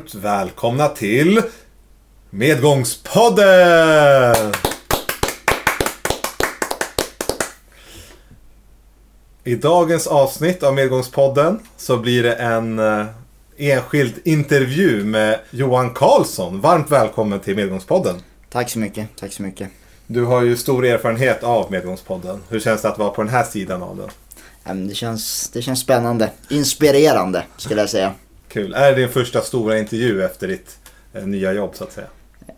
Varmt välkomna till Medgångspodden! I dagens avsnitt av Medgångspodden så blir det en eh, enskild intervju med Johan Karlsson. Varmt välkommen till Medgångspodden. Tack så mycket, tack så mycket. Du har ju stor erfarenhet av Medgångspodden. Hur känns det att vara på den här sidan av den? Det känns, det känns spännande. Inspirerande skulle jag säga. Kul. Är det din första stora intervju efter ditt eh, nya jobb så att säga?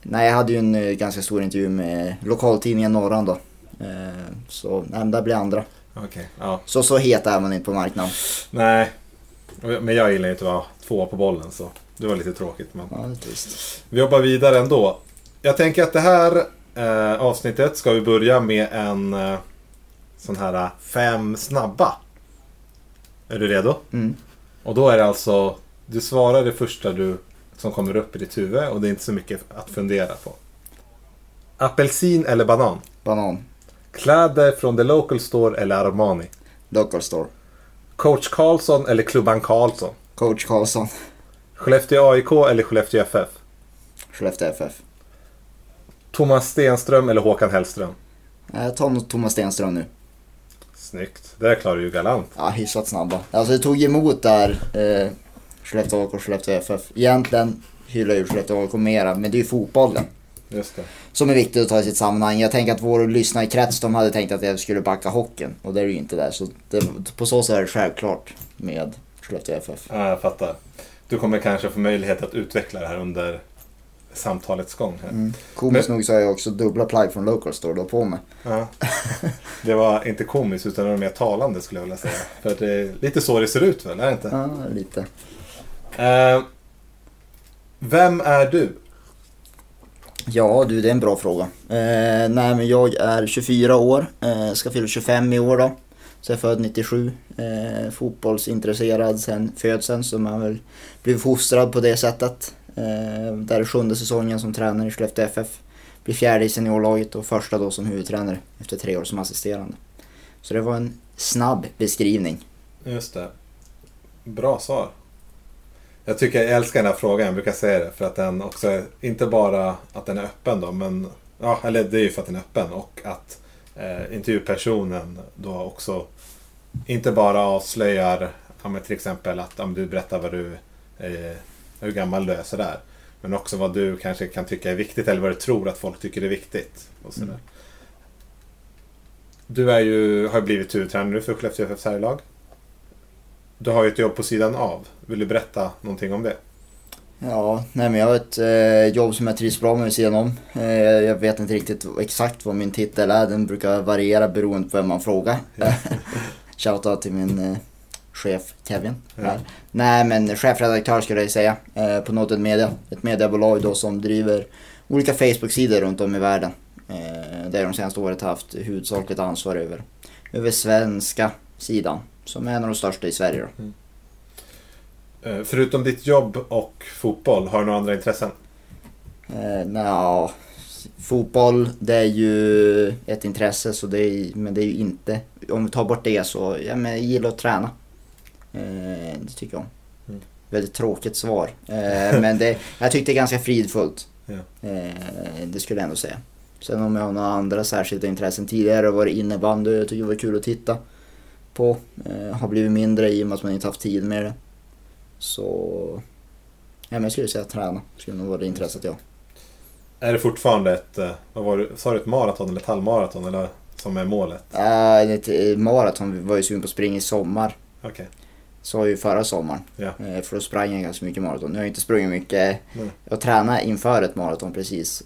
Nej, jag hade ju en eh, ganska stor intervju med lokaltidningen Norran då. Eh, Så, nej det blir andra. Okej, ja. Så, så het är man inte på marknaden. Nej, men jag gillar ju inte att vara två på bollen så det var lite tråkigt. Men Ja, det är trist. vi jobbar vidare ändå. Jag tänker att det här eh, avsnittet ska vi börja med en eh, sån här fem snabba. Är du redo? Mm. Och då är det alltså, du svarar det första du, som kommer upp i ditt huvud och det är inte så mycket att fundera på. Apelsin eller banan? Banan. Kläder från The Local Store eller Armani? Local store. Coach Karlsson eller Klubban Karlsson? Coach Karlsson. Skellefteå AIK eller Skellefteå FF? Skellefteå FF. Thomas Stenström eller Håkan Hellström? Jag tar nog Thomas Stenström nu. Snyggt. Det där klarar du ju galant. Ja, hyfsat snabba. Alltså det tog emot där. Eh, Skellefteå AIK och Skellefteå FF. Egentligen hyllar ju Skellefteå AIK mera, men det är ju fotbollen. Just det. som är viktigt att ta i sitt sammanhang. Jag tänker att vår lyssnarkrets de hade tänkt att jag skulle backa hockeyn och det är ju inte där. Så det, på så sätt är det självklart med Skellefteå FF. Ja, jag fattar. Du kommer kanske få möjlighet att utveckla det här under samtalets gång. Här. Mm. Komiskt nog så har jag också dubbla plagg från Local Store då på mig. Ja. Det var inte komiskt utan det var mer talande skulle jag vilja säga. För det är lite så det ser ut väl, är det inte? Ja, lite. Eh, vem är du? Ja du, det är en bra fråga. Eh, nej men jag är 24 år, eh, ska fylla 25 i år då. Så jag är född 97, eh, fotbollsintresserad sen födseln så man väl blivit fostrad på det sättet. Eh, där är sjunde säsongen som tränare i Skellefteå FF. Blir fjärde i seniorlaget och första då som huvudtränare efter tre år som assisterande. Så det var en snabb beskrivning. Just det. Bra svar. Jag tycker jag älskar den här frågan, jag brukar säga det. För att den också är, inte bara att den är öppen då, men ja, eller det är ju för att den är öppen och att eh, intervjupersonen då också inte bara avslöjar, ja, men till exempel att ja, du berättar vad du, eh, hur gammal du är sådär. Men också vad du kanske kan tycka är viktigt eller vad du tror att folk tycker är viktigt. Och sådär. Mm. Du är ju, har ju blivit huvudtränare nu för Skellefteå FFs herrlag. Du har ju ett jobb på sidan av. Vill du berätta någonting om det? Ja, nej men jag har ett eh, jobb som jag trivs bra med vid sidan om. Eh, jag vet inte riktigt exakt vad min titel är, den brukar variera beroende på vem man frågar. Shoutout till min eh, chef Kevin. Ja. Nej men chefredaktör skulle jag säga eh, på Noted Media. Ett mediebolag då som driver olika Facebook-sidor runt om i världen. Eh, där de senaste året haft huvudsakligt ansvar över, över svenska sidan. Som är en av de största i Sverige då. Eh, Förutom ditt jobb och fotboll, har du några andra intressen? Eh, nja, fotboll det är ju ett intresse så det är, men det är ju inte, om vi tar bort det så, ja men jag gillar att träna. Eh, det tycker jag om. Mm. Väldigt tråkigt svar. Eh, men det, jag tyckte det är ganska fridfullt. Ja. Eh, det skulle jag ändå säga. Sen om jag har några andra särskilda intressen tidigare var det innebandy, jag tycker det var kul att titta på. Eh, har blivit mindre i och med att man inte haft tid med det. Så, ja men jag skulle säga träna, skulle nog vara det intresset jag Är det fortfarande ett, eh, vad var det, sa du ett maraton eller ett halvmaraton eller som är målet? Äh, ett maraton, vi var ju sugen på att springa i sommar. Okej. Sa ju förra sommaren. Ja. Eh, För då sprang jag ganska mycket maraton. Nu har jag inte sprungit mycket. Nej. Jag tränade inför ett maraton precis.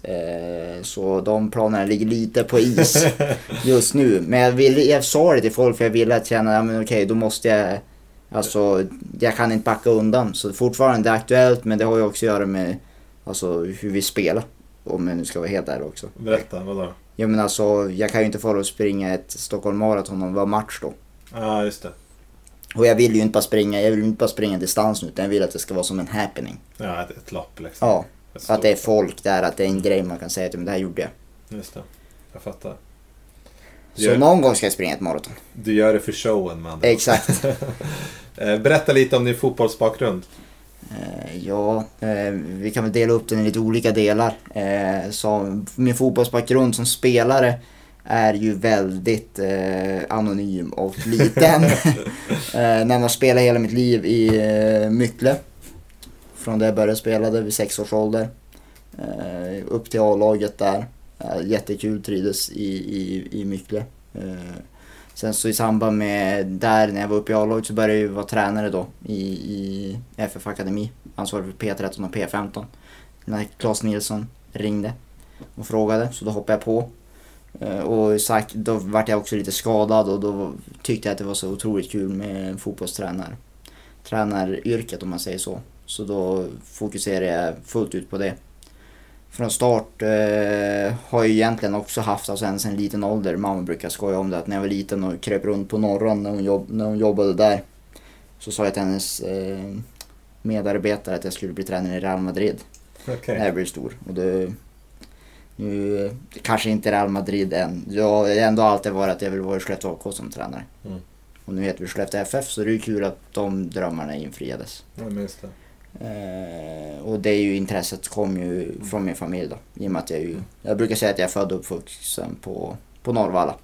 Så de planerna ligger lite på is just nu. Men jag, ville, jag sa det till folk för jag ville att känna, ja men okej då måste jag Alltså, jag kan inte backa undan. Så fortfarande det är aktuellt men det har ju också att göra med alltså, hur vi spelar. Om jag nu ska vara helt ärlig också. Berätta, vadå? Ja men alltså, jag kan ju inte fara och springa ett Stockholm Marathon om det var match då. Ja, ah, just det. Och jag vill ju inte bara springa, jag vill inte bara springa distans nu utan jag vill att det ska vara som en happening. Ja, ett, ett lopp liksom. Ja, Ett att det är folk där, att det är en grej man kan säga att men det här gjorde jag. Just det. Jag fattar. Så Gör- någon gång ska jag springa ett maraton. Du gör det för showen ord. Exakt. Eh, Berätta lite om din fotbollsbakgrund. Eh, ja, eh, vi kan väl dela upp den i lite olika delar. Så min fotbollsbakgrund som spelare är ju väldigt anonym och liten. när man spelar hela mitt liv i Myckle. Från det jag började spela vid sex års ålder. Upp till A-laget där. Eh, jättekul, trivdes i, i, i Myckle. Eh, sen så i samband med där när jag var uppe i A-laget så började jag vara tränare då i, i FF Akademi. Ansvarig för P13 och P15. När Claes Nilsson ringde och frågade så då hoppade jag på. Eh, och sagt, då vart jag också lite skadad och då tyckte jag att det var så otroligt kul med fotbollstränare. Tränaryrket om man säger så. Så då fokuserade jag fullt ut på det. Från start eh, har jag egentligen också haft, alltså en sen liten ålder, mamma brukar skoja om det, att när jag var liten och kröp runt på Norran när hon, jobb, när hon jobbade där. Så sa jag till hennes eh, medarbetare att jag skulle bli tränare i Real Madrid. Okej. När jag blir stor. Och det, nu kanske inte Real Madrid än. Jag har ändå alltid varit att jag vill vara i Skellefteå AK som tränare. Mm. Och nu heter vi Skellefteå FF så det är ju kul att de drömmarna infriades. Ja, just det. Eh, och det är ju intresset kom ju från min familj då. I och med att jag ju, jag brukar säga att jag är född och uppvuxen på, på Norrvalla.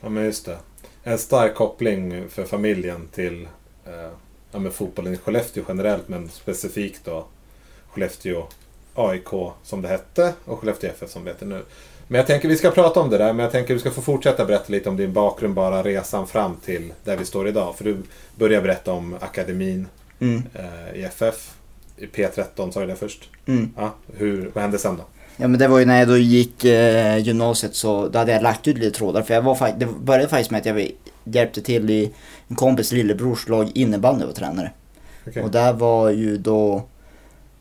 Ja, men just det. En stark koppling för familjen till eh, ja, men fotbollen i Skellefteå generellt, men specifikt då Skellefteå AIK som det hette och Skellefteå FF som det heter nu. Men jag tänker vi ska prata om det där, men jag tänker du ska få fortsätta berätta lite om din bakgrund, bara resan fram till där vi står idag. För du börjar berätta om akademin Mm. eh, i FF. I P13 sa du det först. Mm. Ja, hur, vad hände sen då? Ja men det var ju när jag då gick eh, gymnasiet så då hade jag lagt ut lite trådar. För jag var, det började faktiskt med att jag hjälpte till i en kompis lillebrors lag innebandy och tränare. Okej. Och där var ju då,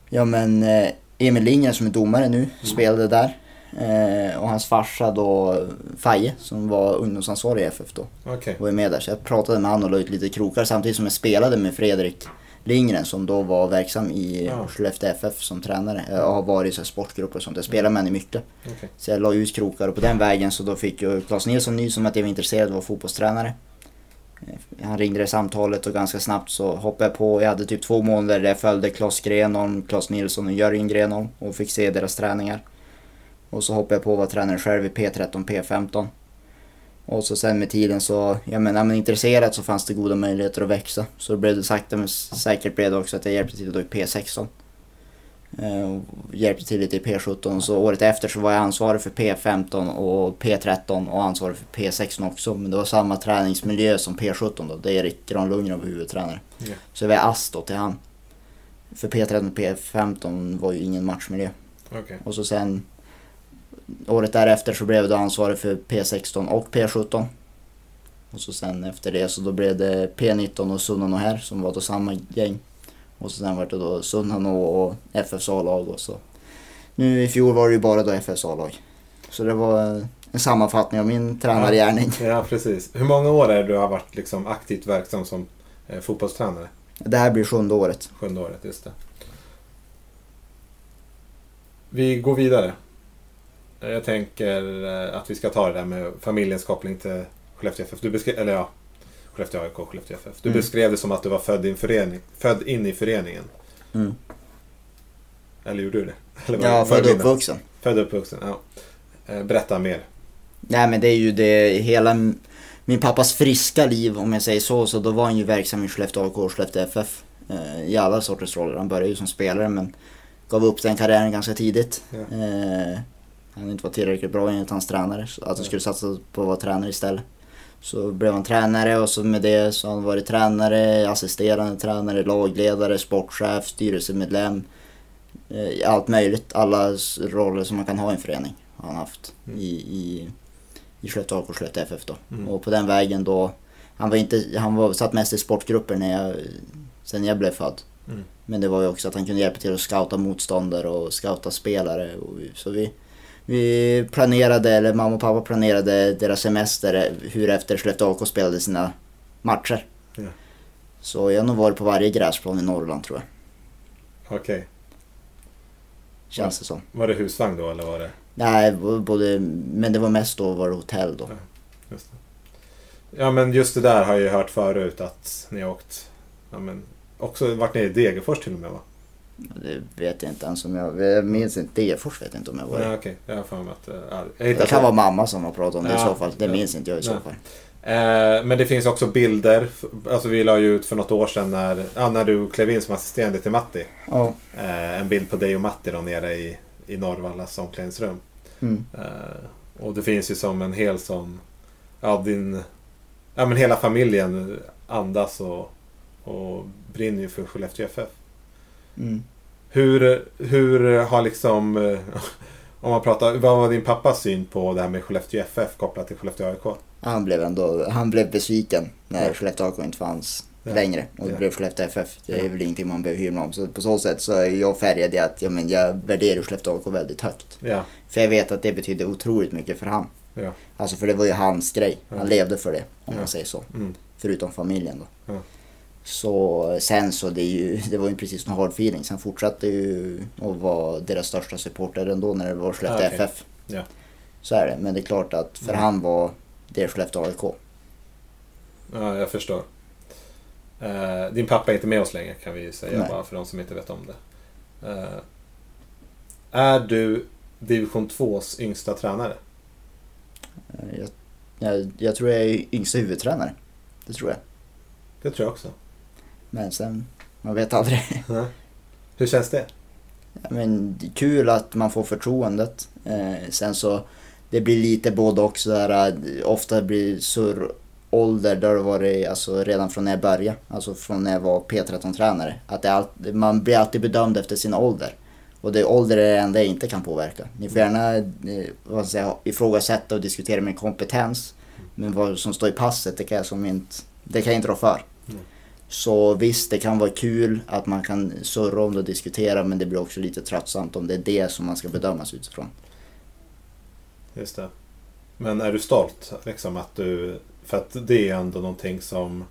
ja men eh, Emil Lindgren som är domare nu, spelade där. Eh, och hans farsa då, Faje, som var ungdomsansvarig i FF då, Okej. var ju med där. Så jag pratade med honom och la ut lite krokar samtidigt som jag spelade med Fredrik Lindgren som då var verksam i Ja. Skellefteå FF som tränare. Jag har varit i så här sportgrupper och sånt. Jag spelade med i mycket. Okej. Så jag la ut krokar och på den vägen så då fick ju Claes Nilsson nys om att jag var intresserad av att vara fotbollstränare. Eh, Han ringde det samtalet och ganska snabbt så hoppade jag på. Jag hade typ två månader där jag följde Claes Grenholm, Claes Nilsson och Jörgen Grenholm och fick se deras träningar. Och så hoppade jag på att vara tränare själv i P13, P15. Och så sen med tiden så, ja men är man intresserad så fanns det goda möjligheter att växa. Så då blev det sakta men säkert blev det också att jag hjälpte till då i P16. Eh, hjälpte till lite i P17 så året efter så var jag ansvarig för P15 och P13 och ansvarig för P16 också. Men det var samma träningsmiljö som P17 då, där Erik Gran Lundgren var huvudtränare. Ja. Så jag var ass då till han. För P13 och P15 var ju ingen matchmiljö. Okej. Och så sen året därefter så blev då ansvarig för P16 och P17. Och så sen efter det så då blev det P19 och Sunnanå här som var då samma gäng. Och så sen var det då Sunnanå och FFs A-lag och så. Nu i fjol var det ju bara då FFs A-lag. Så det var en sammanfattning av min tränargärning. Ja, precis. Hur många år är det du har varit liksom aktivt verksam som eh, fotbollstränare? Det här blir sjunde året. Sjunde året, just det. Vi går vidare. Eh, Jag tänker eh, att vi ska ta det där med familjens koppling till Skellefteå FF. Du beskrev, eller ja, Skellefteå AIK och Skellefteå FF. Du Mm. beskrev det som att du var född, i en förening, född in i föreningen. Mm. Eller gjorde du det? Eller var född och uppvuxen. Född och uppvuxen, ja. Eh, Berätta mer. Nej men det är ju det hela min pappas friska liv om jag säger så. Så då var han ju verksam i Skellefteå AIK och Skellefteå FF. Eh, I alla sorters roller. Han började ju som spelare men gav upp den karriären ganska tidigt. Ja. Eh, han inte var tillräckligt bra enligt hans tränare. Så att han skulle satsa på att vara tränare istället. Så blev han tränare och så med det så har han varit tränare, assisterande tränare, lagledare, sportchef, styrelsemedlem. Eh, allt möjligt. Alla roller som man kan ha i en förening har han haft Mm. i, i, i Skellefteå AIK och Skellefteå FF då. Mm. Och på den vägen då, han var inte, han var, satt mest i sportgrupper när jag, sen jag blev född. Mm. Men det var ju också att han kunde hjälpa till att scouta motståndare och scouta spelare. Och så vi, vi planerade, eller mamma och pappa planerade deras semester eh, hur efter Skellefteå AIK spelade sina matcher. Ja. Så jag har nog varit på varje gräsplan i Norrland tror jag. Okej. Känns det som. Var det husvagn då eller var det? Nej, både, men det var mest då var det hotell då. Just det. Ja men just det där har jag ju hört förut att ni har åkt. Ja, men också varit nere i Degerfors till och med va? Det vet jag inte ens om jag... Jag minns inte. Degerfors vet jag inte om jag var Nej, i. okej. Jag har för mig att... jag Det kan vara mamma som har pratat om det i Ja, så fall. Det ja. minns inte jag i så Nej. fall. Eh, men det finns också bilder. Alltså vi la ju ut för något år sedan när, ja, när du klev in som assisterande till Matti. Eh, en bild på dig och Matti då nere i, i Norrvallas omklädningsrum. Mm. Eh, och det finns ju som en hel sån... Ja, din... Ja, men hela familjen andas och, och brinner ju för Skellefteå FF. Mm. Hur, hur har liksom... eh, Om man pratar... Vad var din pappas syn på det här med Skellefteå FF kopplat till Skellefteå AIK? Han blev ändå han blev besviken när Ja. Skellefteå AIK inte fanns Ja. längre. Och det blev Skellefteå FF. Det är Ja. väl ingenting man behöver hymla om. Så på så sätt så är jag färgad i att ja, men jag värderar Skellefteå AIK väldigt högt. Ja, För jag vet att det betyder otroligt mycket för han. ja. Alltså för det var ju hans grej. Han levde för det, om man säger så. Mm. Förutom familjen då. Så sen så det, är ju, det var ju precis som hard feelings. Han fortsatte ju att vara deras största supporter ändå när det var Skellefteå Ah, okej. FF. Ja. Så är det. Men det är klart att för Mm. han var det Skellefteå AIK. Ja, jag förstår. Eh, din pappa är inte med oss längre kan vi säga Nej. bara för de som inte vet om det. Eh, är du division 2s yngsta tränare? Eh, Jag, jag, jag tror jag är yngsta huvudtränare. Det tror jag. Det tror jag också. Men sen, man vet aldrig. Nej. Hur känns det? Ja, Men det kul att man får förtroendet. Eh, sen så, det blir lite både och sådär, eh, ofta blir surr ålder där det varit, alltså redan från när jag började, alltså från när jag var P13-tränare. Att det är allt, man blir alltid bedömd efter sin ålder. Och det ålder är det enda jag inte kan påverka. Ni får gärna eh, vad säga, ifrågasätta och diskutera min kompetens. Men vad som står i passet, det kan jag, som inte, det kan jag inte rå för. Så visst, det kan vara kul att man kan surra om det och diskutera men det blir också lite tröttsamt om det är det som man ska bedömas utifrån. Just det. Men är du stolt liksom att du... För att det är ändå någonting som...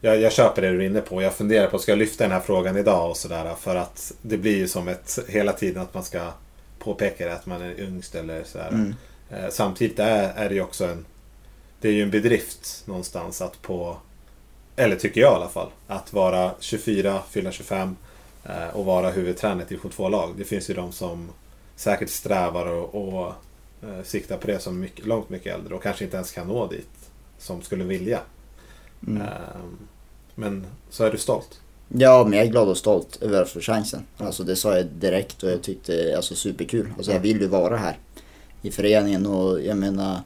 Jag, jag köper det du är inne på. Jag funderar på, ska jag lyfta den här frågan idag och sådär? För att det blir ju som ett... Hela tiden att man ska påpeka det, att man är yngst eller sådär. Mm. Eh, samtidigt är, är det ju också en... Det är ju en bedrift någonstans att på... Eller tycker jag i alla fall. Att vara 24, fylla 25 eh, och vara huvudtränare i division 2-lag. Det finns ju de som säkert strävar och, och eh, siktar på det som mycket, långt mycket äldre och kanske inte ens kan nå dit. Som skulle vilja. Mm. Ehm, men så är du stolt. Ja, men jag är glad och stolt över att få chansen. Alltså det sa jag direkt och jag tyckte alltså superkul. Alltså jag vill ju vara här i föreningen och jag menar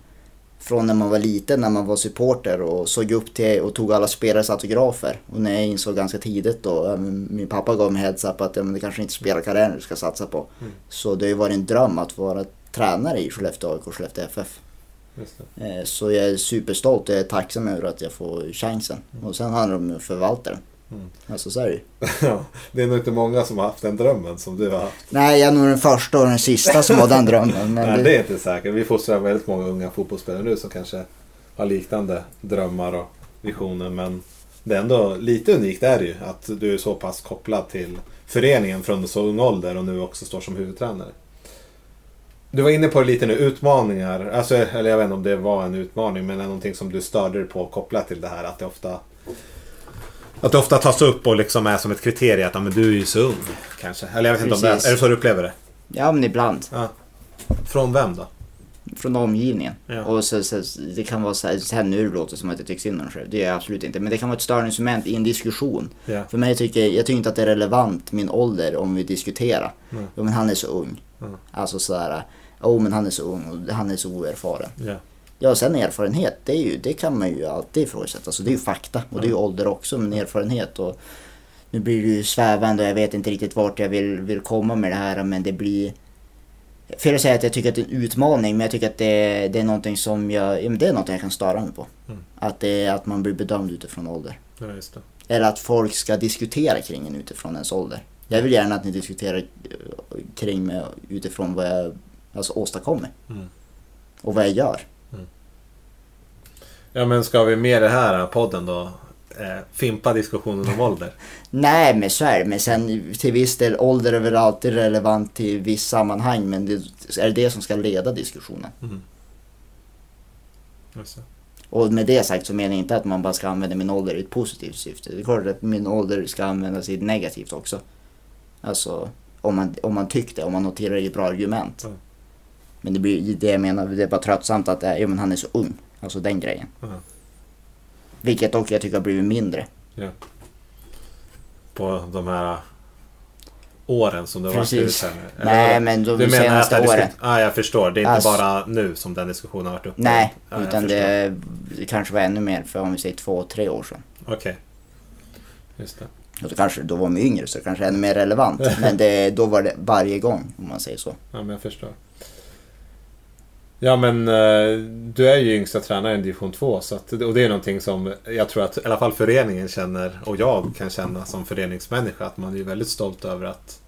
från när man var liten, när man var supporter och såg upp till och tog alla spelares autografer. Och när jag insåg ganska tidigt då, min pappa gav mig heads up att ja, men det kanske inte är spelarkarriären du ska satsa på. Mm. Så det har ju varit en dröm att vara tränare i Skellefteå AIK och Skellefteå FF. Eh, Så jag är superstolt och jag är tacksam över att jag får chansen. Och sen handlar det om att förvalta den. Mm. Alltså så är det det är nog inte många som har haft den drömmen som du har haft. Nej, jag är nog den första och den sista som har den drömmen. Men Nej, det, det är inte säkert. Vi fostrar väldigt många unga fotbollsspelare nu som kanske har liknande drömmar och visioner. Men det är ändå lite unikt är det ju att du är så pass kopplad till föreningen från så ung ålder och nu också står som huvudtränare. Du var inne på lite nu, utmaningar. Alltså, eller jag vet inte om det var en utmaning, men är någonting som du störde dig på kopplat till det här att det ofta att det ofta tas upp och liksom är som ett kriterium att ja, men du är ju så ung. Kanske. Eller jag vet inte om det är, är det så du upplever det? ja, men ibland. Ja. Från vem då? Från omgivningen. Ja. Och så, så, det kan vara så här, sen nu låter det som att jag tycker synd om själv. Det gör jag absolut inte. Men det kan vara ett störningsmoment i en diskussion. Ja. För mig tycker jag tycker inte att det är relevant, min ålder, om vi diskuterar. Mm. Jo, men han är så ung. Mm. Alltså sådär, oh men han är så ung och han är så oerfaren. Ja. Ja, sen erfarenhet, det, är ju, det kan man ju alltid ifrågasätta. Så det är ju fakta och det är ju ålder också, men erfarenhet och nu blir det ju svävande och jag vet inte riktigt vart jag vill, vill komma med det här men det blir Fel att säga att jag tycker att det är en utmaning men jag tycker att det, det är någonting som jag, det är någonting jag kan störa mig på. Mm. Att, det, att man blir bedömd utifrån ålder. ja. Eller att folk ska diskutera kring en utifrån ens ålder. Jag vill gärna att ni diskuterar eh, kring mig utifrån vad jag alltså, åstadkommer Mm. och vad jag gör. Ja men ska vi med det här podden då eh, fimpa diskussionen om ålder? Nej, men så är det. Men sen till viss del, ålder är väl alltid relevant till viss sammanhang. Men det är det som ska leda diskussionen. Mm. Och med det sagt så menar jag inte att man bara ska använda min ålder i ett positivt syfte. Det är klart att min ålder ska användas i ett negativt också. Alltså om man, om man tyckte, om man har tillräckligt bra argument. Mm. Men det blir det jag menar, det är bara tröttsamt att ja, men han är så ung. Alltså den grejen. Mm. Vilket dock jag tycker har blivit mindre. På de här åren som du har varit? Eller Nej men de Du menar senaste att det åren. ah, jag förstår. Det är inte Alltså- bara nu som den diskussionen har varit uppe? Nej, Ja, jag utan det, det kanske var ännu mer för om vi säger två, tre år sedan. Okej. Just det. Och då, kanske, då var man yngre så kanske ännu mer relevant. Men det, då var det varje gång om man säger så. Ja, men jag förstår. Ja, men eh, du är ju yngsta tränaren i division 2. Så att, och det är någonting som jag tror att i alla fall föreningen känner och jag kan känna som föreningsmänniska. Att man är väldigt stolt över att,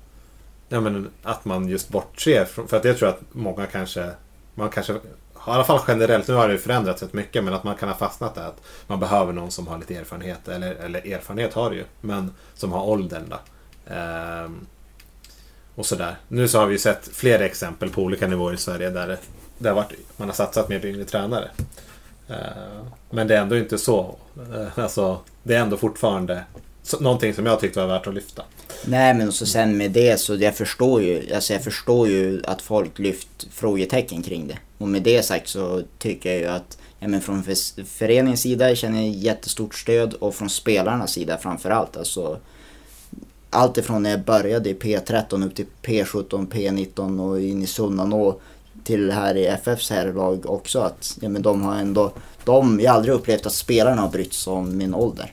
ja, men, att man just bortser från... För att jag tror att många kanske... Man kanske i alla fall generellt, nu har det ju förändrats rätt mycket, men att man kan ha fastnat där. Att man behöver någon som har lite erfarenhet, eller, eller erfarenhet har det ju, men som har åldern då. Ehm, och sådär. Nu så har vi ju sett flera exempel på olika nivåer i Sverige där det, har varit, man har satsat mer på yngre tränare. Eh, men det är ändå inte så. Eh, alltså, det är ändå fortfarande någonting som jag tyckte var värt att lyfta. Nej men så sen med det så jag förstår ju, alltså jag förstår ju att folk lyft frågetecken kring det. Och med det sagt så tycker jag ju att, ja men från föreningens sida känner jag jättestort stöd och från spelarnas sida framförallt. Alltså, allt ifrån när jag började i P13 upp till P17, P19 och in i Sunnanå till här i FFs herrlag också att, ja men de har ändå, de, jag har aldrig upplevt att spelarna har brytt sig om min ålder.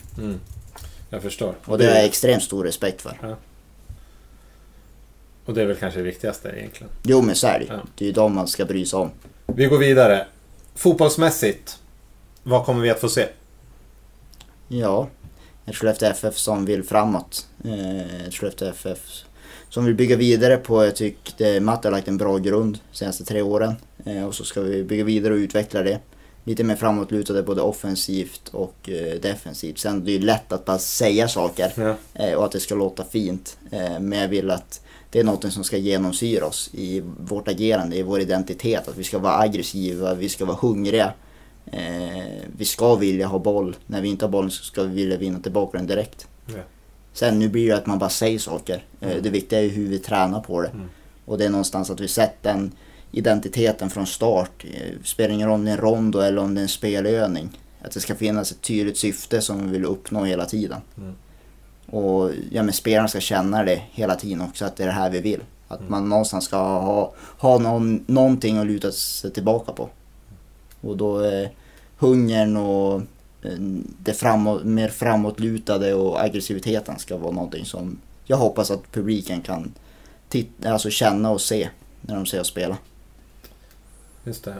Jag förstår. Och det har jag extremt stor respekt för. och det är väl kanske det viktigaste egentligen. Jo men så är det. Ja. Det är ju de man ska bry sig om. Vi går vidare. Fotbollsmässigt, vad kommer vi att få se? Ja, ett Skellefteå FF som vill framåt. Eh, Ett Skellefteå FF som vill bygga vidare på, jag tycker Matte har lagt en bra grund de senaste tre åren. Eh, Och så ska vi bygga vidare och utveckla det. Lite mer framåtlutade både offensivt och eh, defensivt. Sen det är ju lätt att bara säga saker Ja. eh, och att det ska låta fint. Men jag vill att det är något som ska genomsyra oss i vårt agerande, i vår identitet. Att vi ska vara aggressiva, vi ska vara hungriga. Eh, vi ska vilja ha boll. När vi inte har bollen så ska vi vilja vinna tillbaka den direkt. Ja. Sen nu blir det att man bara säger saker. Eh, Mm. Det viktiga är ju hur vi tränar på det. Mm. Och det är någonstans att vi sett den identiteten från start. Eh, Spelar ingen roll om det är en rondo eller om det är en spelövning. Att det ska finnas ett tydligt syfte som vi vill uppnå hela tiden. Mm. Och ja, men spelarna ska känna det hela tiden också, att det är det här vi vill. Att Mm. man någonstans ska ha, ha någon, någonting att luta sig tillbaka på. Och då eh, hungern och Eh, det framåt, mer framåtlutade och aggressiviteten ska vara någonting som jag hoppas att publiken kan titta, alltså känna och se när de ser oss spela. Just det.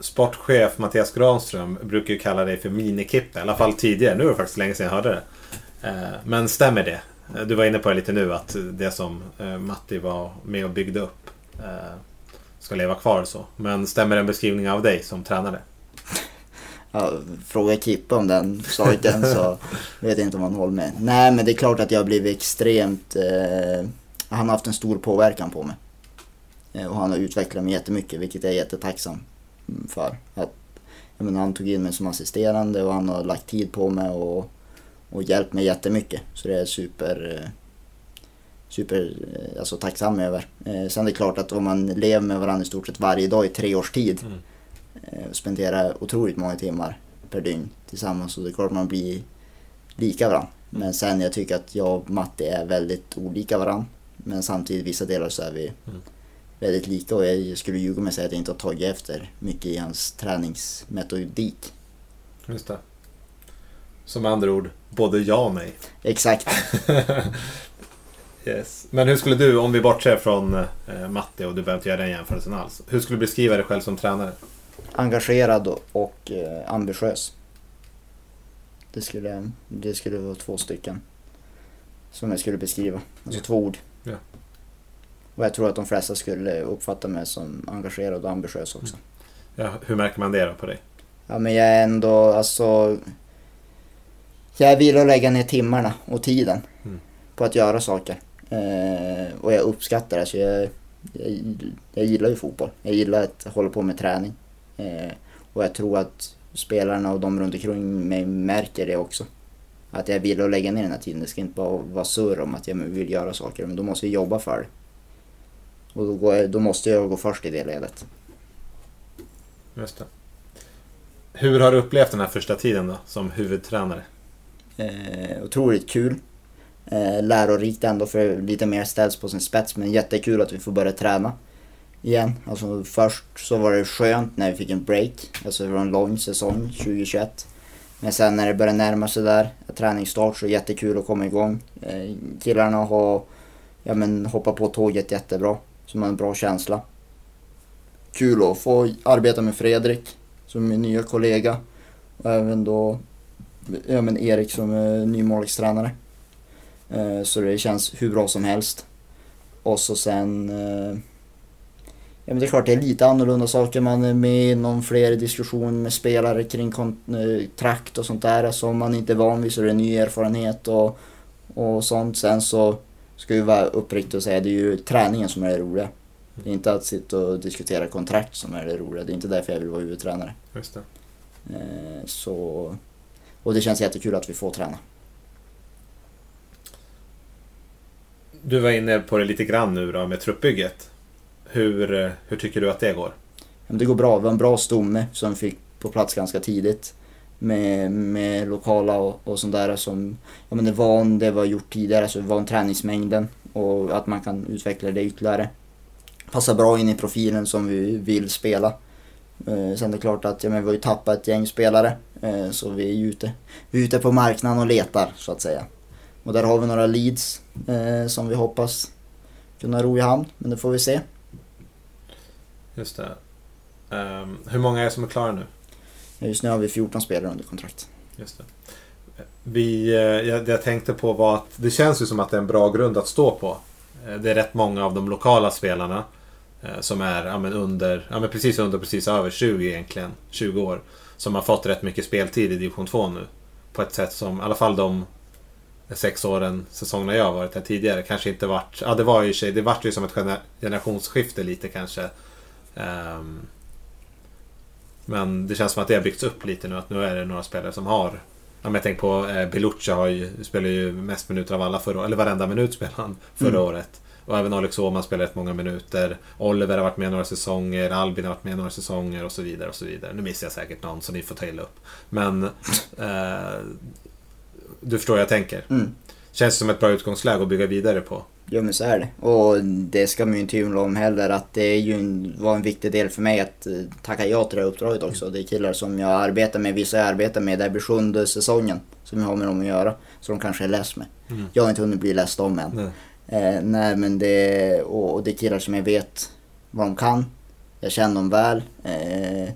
Sportchef Mattias Granström brukar ju kalla dig för Minikippe. I alla fall tidigare. Nu är det faktiskt länge sedan jag hörde det. Eh, men stämmer det? Du var inne på det lite nu att det som eh, Matti var med och byggde upp ska leva kvar så. Men stämmer en beskrivning av dig som tränare? Ja, fråga Kippe om den saken så vet jag inte om han håller med. Nej men det är klart att jag har blivit extremt... Eh, han har haft en stor påverkan på mig. Eh, och han har utvecklat mig jättemycket vilket jag är jättetacksam för. Att, jag menar, han tog in mig som assisterande och han har lagt tid på mig och, och hjälpt mig jättemycket. Så det är super... Eh, super eh, alltså tacksam över. Eh, sen är det klart att om man lever med varandra i stort sett varje dag i tre års tid Mm. Eh, spendera otroligt många timmar per dygn tillsammans så det är klart man blir lika varandra. Men sen jag tycker att jag och Matti är väldigt olika varandra. Men samtidigt vissa delar så är vi Mm. väldigt lika och jag skulle ljuga med att säga att jag inte har tagit efter mycket i hans träningsmetodik. Just det. Som andra ord, både ja och nej. Exakt. Yes. Men hur skulle du, om vi bortser från eh, Matti och du behöver inte göra den jämförelsen alls. Hur skulle du beskriva dig själv som tränare? Engagerad och, eh, ambitiös. Det skulle, det skulle vara två stycken som jag skulle beskriva. Alltså två ord. Ja. Och jag tror att de flesta skulle uppfatta mig som engagerad och ambitiös också. Ja, hur märker man det då på dig? Ja men jag är ändå alltså... Jag vill att lägga ner timmarna och tiden Mm. på att göra saker. Eh, och jag uppskattar det. Alltså jag, jag, jag gillar ju fotboll. Jag gillar att hålla på med träning. Eh, och jag tror att spelarna och de runt omkring mig märker det också. att jag vill lägga ner den här tiden. Det ska inte bara vara surr om att jag vill göra saker, men då måste jag jobba för det. Och då, går då måste jag gå först i det ledet. Just det. Hur har du upplevt den här första tiden då, som huvudtränare? Eh, otroligt kul. Eh, lärorikt ändå för lite mer ställs på sin spets men jättekul att vi får börja träna igen. Alltså först så var det skönt när vi fick en break, alltså det var en lång säsong 2021. Men sen när det började närma sig där, träningsstart, så jättekul att komma igång. Eh, killarna har ja, men, hoppat på tåget jättebra, så man har en bra känsla. Kul att få arbeta med Fredrik som är min nya kollega och även då ja, men Erik som är ny målvaktstränare. Eh, så det känns hur bra som helst. Och så sen... Eh, Eh, ja men det är klart det är lite annorlunda saker. Man är med i någon fler diskussion med spelare kring kontrakt och sånt där som man inte är van vid. Så det är ny erfarenhet och, och sånt. Sen så ska vi vara uppriktig och säga det är ju träningen som är det roliga. Det är inte att sitta och diskutera kontrakt som är det roliga. Det är inte därför jag vill vara huvudtränare. Just det. Eh, så... Och det känns jättekul att vi får träna. Du var inne på det lite grann nu då med truppbygget. Hur, eh, hur tycker du att det går? Det går bra. Vi har en bra stomme som vi fick på plats ganska tidigt. Med, med lokala och, och sånt där som ja, men är van det vi har gjort tidigare, så van träningsmängden och att man kan utveckla det ytterligare. Passar bra in i profilen som vi vill spela. Eh, sen är det klart att ja, men vi har ju tappat ett gäng spelare eh, så vi är ju ute, vi är ute på marknaden och letar så att säga. Och där har vi några leads eh, som vi hoppas kunna ro i hamn, men det får vi se. Just det. Um, hur många är det som är klara nu? Just nu har vi 14 spelare under kontrakt. Just det. Vi, eh, jag, jag tänkte på var att det känns ju som att det är en bra grund att stå på. Eh, det är rätt många av de lokala spelarna eh, som är ja, men under, ja, men precis under, precis över 20 egentligen. 20 år. Som har fått rätt mycket speltid i division 2 nu. På ett sätt som, i alla fall de sex åren, säsongerna jag har varit här tidigare, kanske inte varit... Ja, det var ju sig, det vart ju som ett generationsskifte lite kanske. Um, men det känns som att det har byggts upp lite nu, att nu är det några spelare som har... Ja, men jag tänker på eh, Belucci har ju, spelar ju mest minuter av alla förra Eller varenda minut spelade han förra mm. året. Och även Alex Åhman spelar rätt många minuter. Oliver har varit med några säsonger. Albin har varit med några säsonger och så vidare. och så vidare. Nu missar jag säkert någon så ni får ta illa upp. Men... Eh, du förstår vad jag tänker. Mm. Känns som ett bra utgångsläge att bygga vidare på. Ja men så är det. Och det ska man ju inte hymla om heller att det är ju en, var en viktig del för mig att eh, tacka ja till det här uppdraget också. Det är killar som jag arbetar med, vissa jag arbetar med. Det här blir sjunde säsongen som jag har med dem att göra. Så de kanske är less med. Mm. Jag har inte hunnit bli less dem än. Nej. Eh, nej men det, och, och det är killar som jag vet vad de kan. Jag känner dem väl. Eh,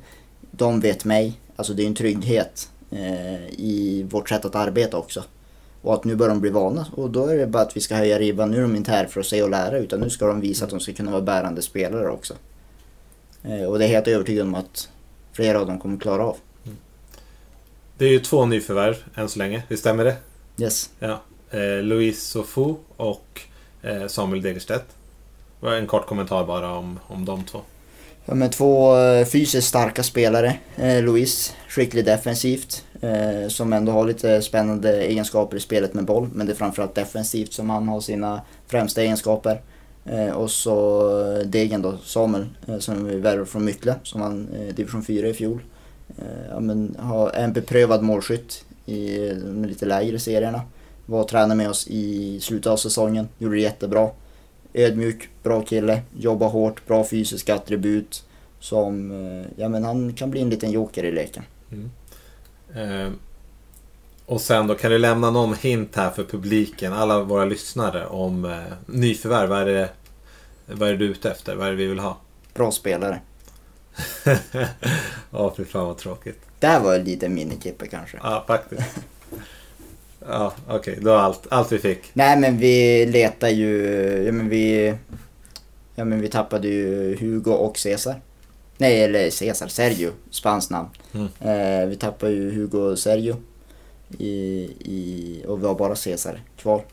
de vet mig. Alltså det är en trygghet eh, i vårt sätt att arbeta också. Och att nu börjar de bli vana och då är det bara att vi ska höja ribban. Nu är de inte här för att se och lära utan nu ska de visa att de ska kunna vara bärande spelare också. Eh, och det är helt övertygad om att flera av dem kommer klara av. Mm. Det är ju två nyförvärv än så länge, det stämmer det? Yes. Ja. Eh, Louise Sofu och eh, Samuel Degerstedt. En kort kommentar bara om, om de två. Ja, men två eh, fysiskt starka spelare. Eh, Louis, skicklig defensivt. Eh, som ändå har lite spännande egenskaper i spelet med boll. Men det är framförallt defensivt som han har sina främsta egenskaper. Eh, och så Degen då, Samuel, eh, som vi värvade från Myckle, som vann eh, division 4 i fjol. Eh, ja, men har en beprövad målskytt i de lite lägre serierna. Var och tränade med oss i slutet av säsongen, gjorde det jättebra ödmjuk, bra kille, jobbar hårt, bra fysiska attribut. Som, eh, ja men han kan bli en liten joker i leken. Mm. Eh, och sen då, kan du lämna någon hint här för publiken, alla våra lyssnare om eh, nyförvärv? Vad är, det, vad är det du är ute efter? Vad är det vi vill ha? Bra spelare. Ja, fy fan vad tråkigt. Det här var lite minikippe kanske. Ja, faktiskt. Ja, okej. Okay. Det var allt, allt vi fick. Nej, men vi letar ju... Ja, men vi... Ja, men vi tappade ju Hugo och Cesar. Nej, eller Cesar. Sergio. Spanskt namn. Mm. Eh, vi tappade ju Hugo Sergio. I, i, och vi har bara Cesar kvar.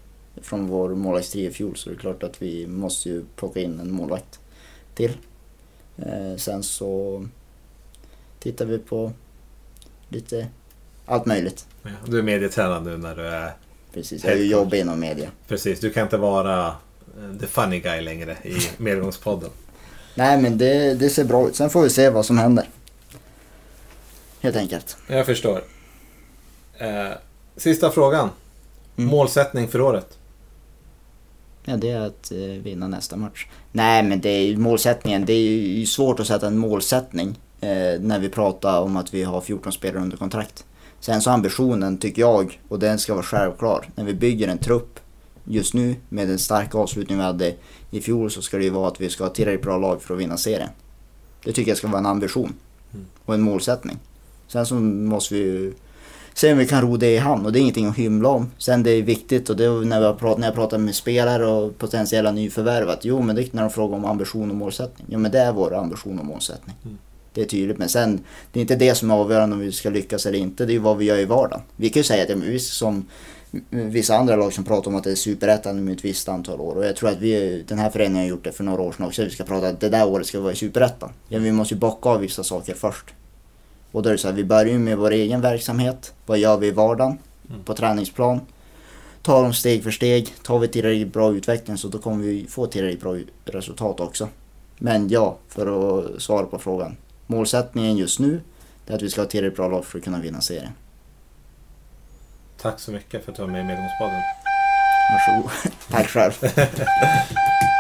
Från vår målvaktstrio i fjol. Så det är klart att vi måste ju plocka in en målvakt till. Eh, sen så tittar vi på lite allt möjligt. Ja, du är medietränad nu när du är... Precis, jag jobbig inom media. Precis, du kan inte vara eh, the funny guy längre i Medgångspodden. Nej men det, det ser bra ut. Sen får vi se vad som händer. Helt enkelt. Jag förstår. Eh, sista frågan. Mm. Målsättning för året? Ja, det är att eh, vinna nästa match. Nej, men det är ju målsättningen. Det är ju svårt att sätta en målsättning eh, när vi pratar om att vi har 14 spelare under kontrakt. Sen så ambitionen, tycker jag, och den ska vara självklar. När vi bygger en trupp just nu med den starka avslutning vi hade i fjol så ska det ju vara att vi ska ha tillräckligt bra lag för att vinna serien. Det tycker jag ska vara en ambition Mm. och en målsättning. Sen så måste vi ju se om vi kan ro det i hamn och det är ingenting att hymla om. Sen det är viktigt och det är när, vi har pratat, när jag pratar med spelare och potentiella nyförvärv att jo men det är när de frågar om ambition och målsättning. Jo men det är vår ambition och målsättning. Mm. Det är tydligt men sen det är inte det som är avgörande om vi ska lyckas eller inte. Det är ju vad vi gör i vardagen. Vi kan ju säga att ja, vi som vissa andra lag som pratar om att det är superettan med ett visst antal år och jag tror att vi, den här föreningen har gjort det för några år sedan också. Vi ska prata att det där året ska vara i superettan. Ja, vi måste ju bocka av vissa saker först. Och då är det så här, vi börjar ju med vår egen verksamhet. Vad gör vi i vardagen? Mm. På träningsplan. Tar dem steg för steg. Tar vi tillräckligt bra utveckling så då kommer vi få tillräckligt bra resultat också. Men ja, för att svara på frågan. Målsättningen just nu är att vi ska ha tillräckligt bra lag för att kunna vinna serien. Tack så mycket för att du var med i Medgångspodden. Varsågod. Tack själv.